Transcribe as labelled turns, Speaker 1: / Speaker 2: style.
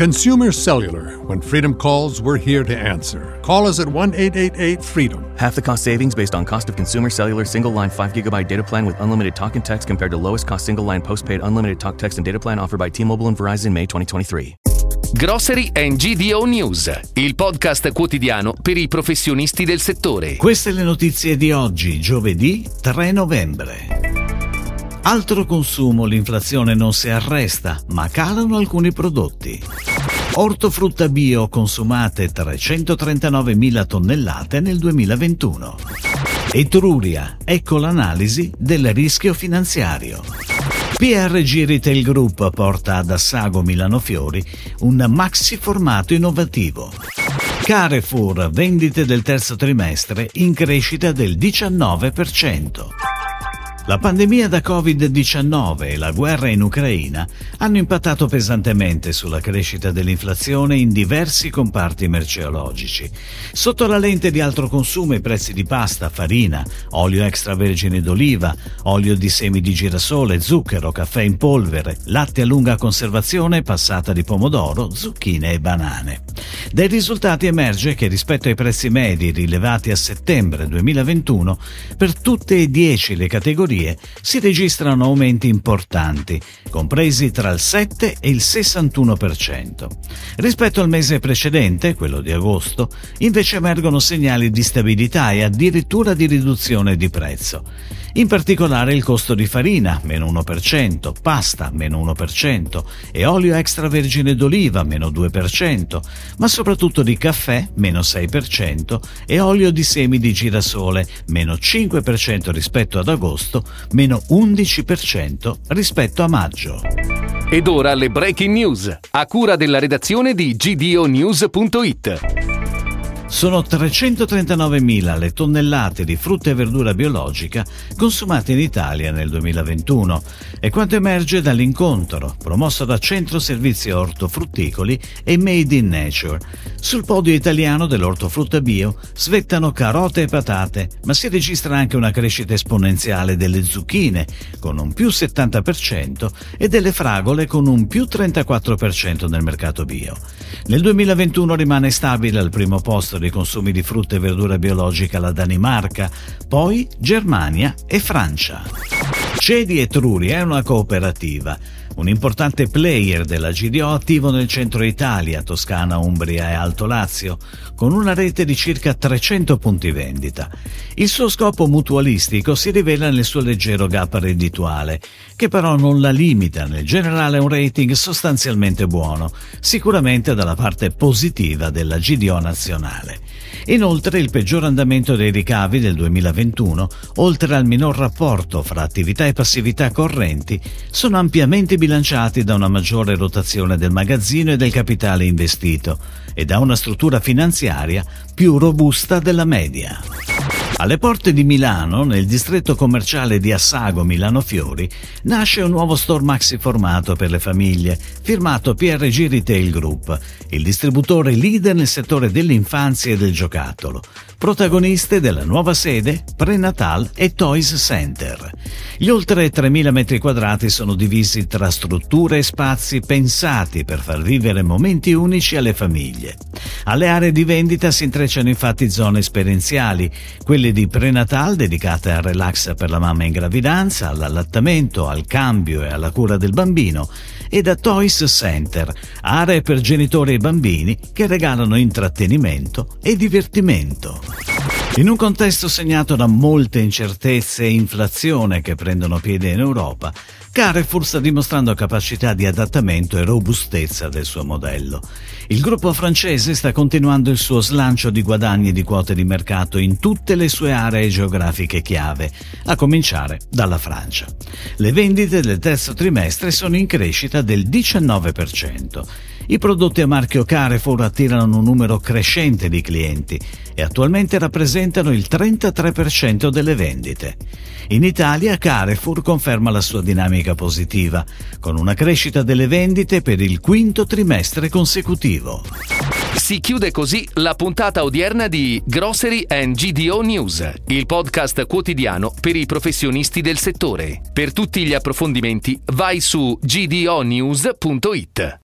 Speaker 1: Consumer Cellular. When freedom calls, we're here to answer. Call us at 1 888 freedom.
Speaker 2: Half the cost savings based on cost of consumer cellular single line 5 gigabyte data plan with unlimited talk and text compared to lowest cost single line postpaid unlimited talk, text, and data plan offered by T Mobile and Verizon May 2023.
Speaker 3: Grocery and GDO News, il podcast quotidiano per i professionisti del settore.
Speaker 4: Queste le notizie di oggi, giovedì 3 novembre. Altro consumo, l'inflazione non si arresta, ma calano alcuni prodotti. Ortofrutta bio consumate 339.000 tonnellate nel 2021. Etruria, ecco l'analisi del rischio finanziario. PRG Retail Group porta ad Assago Milano Fiori un maxi formato innovativo. Carrefour, vendite del terzo trimestre in crescita del 19%. La pandemia da Covid-19 e la guerra in Ucraina hanno impattato pesantemente sulla crescita dell'inflazione in diversi comparti merceologici. Sotto la lente di altro consumo i prezzi di pasta, farina, olio extravergine d'oliva, olio di semi di girasole, zucchero, caffè in polvere, latte a lunga conservazione, passata di pomodoro, zucchine e banane. Dai risultati emerge che rispetto ai prezzi medi rilevati a settembre 2021, per tutte e dieci le categorie si registrano aumenti importanti, compresi tra il 7 e il 61%. Rispetto al mese precedente, quello di agosto, invece emergono segnali di stabilità e addirittura di riduzione di prezzo. In particolare il costo di farina, meno 1%, pasta, meno 1% e olio extravergine d'oliva, meno 2%, ma soprattutto di caffè, meno 6% e olio di semi di girasole, meno 5% rispetto ad agosto, meno 11% rispetto a maggio.
Speaker 3: Ed ora le breaking news, a cura della redazione di gdonews.it.
Speaker 4: Sono 339.000 le tonnellate di frutta e verdura biologica consumate in Italia nel 2021 è quanto emerge dall'incontro promosso da Centro Servizi Ortofrutticoli e Made in Nature. Sul podio italiano dell'ortofrutta bio svettano carote e patate, ma si registra anche una crescita esponenziale delle zucchine con un più 70% e delle fragole con un più 34% nel mercato bio. Nel 2021 rimane stabile al primo posto dei consumi di frutta e verdura biologica la Danimarca, poi Germania e Francia. Cedi Etruria è una cooperativa, un importante player della GDO attivo nel centro Italia, Toscana, Umbria e Alto Lazio, con una rete di circa 300 punti vendita. Il suo scopo mutualistico si rivela nel suo leggero gap reddituale, che però non la limita nel generale un rating sostanzialmente buono, sicuramente dalla parte positiva della GDO nazionale. Inoltre il peggior andamento dei ricavi del 2021, oltre al minor rapporto fra attività e passività correnti, sono ampiamente bilanciati da una maggiore rotazione del magazzino e del capitale investito e da una struttura finanziaria più robusta della media. Alle porte di Milano, nel distretto commerciale di Assago Milano Fiori, nasce un nuovo store maxi formato per le famiglie, firmato PRG Retail Group, il distributore leader nel settore dell'infanzia e del giocattolo, protagoniste della nuova sede, Prenatal e Toys Center. Gli oltre 3.000 metri quadrati sono divisi tra strutture e spazi pensati per far vivere momenti unici alle famiglie. Alle aree di vendita si intrecciano infatti zone esperienziali, quelle di prenatal dedicate al relax per la mamma in gravidanza, all'allattamento, al cambio e alla cura del bambino, e da Toys Center, aree per genitori e bambini che regalano intrattenimento e divertimento. In un contesto segnato da molte incertezze e inflazione che prendono piede in Europa, Carrefour sta dimostrando capacità di adattamento e robustezza del suo modello. Il gruppo francese sta continuando il suo slancio di guadagni di quote di mercato in tutte le sue aree geografiche chiave, a cominciare dalla Francia. Le vendite del terzo trimestre sono in crescita del 19%. I prodotti a marchio Carrefour attirano un numero crescente di clienti e attualmente rappresentano il 33% delle vendite. In Italia Carrefour conferma la sua dinamica positiva, con una crescita delle vendite per il quinto trimestre consecutivo.
Speaker 3: Si chiude così la puntata odierna di Grocery and GDO News, il podcast quotidiano per i professionisti del settore. Per tutti gli approfondimenti vai su gdonews.it.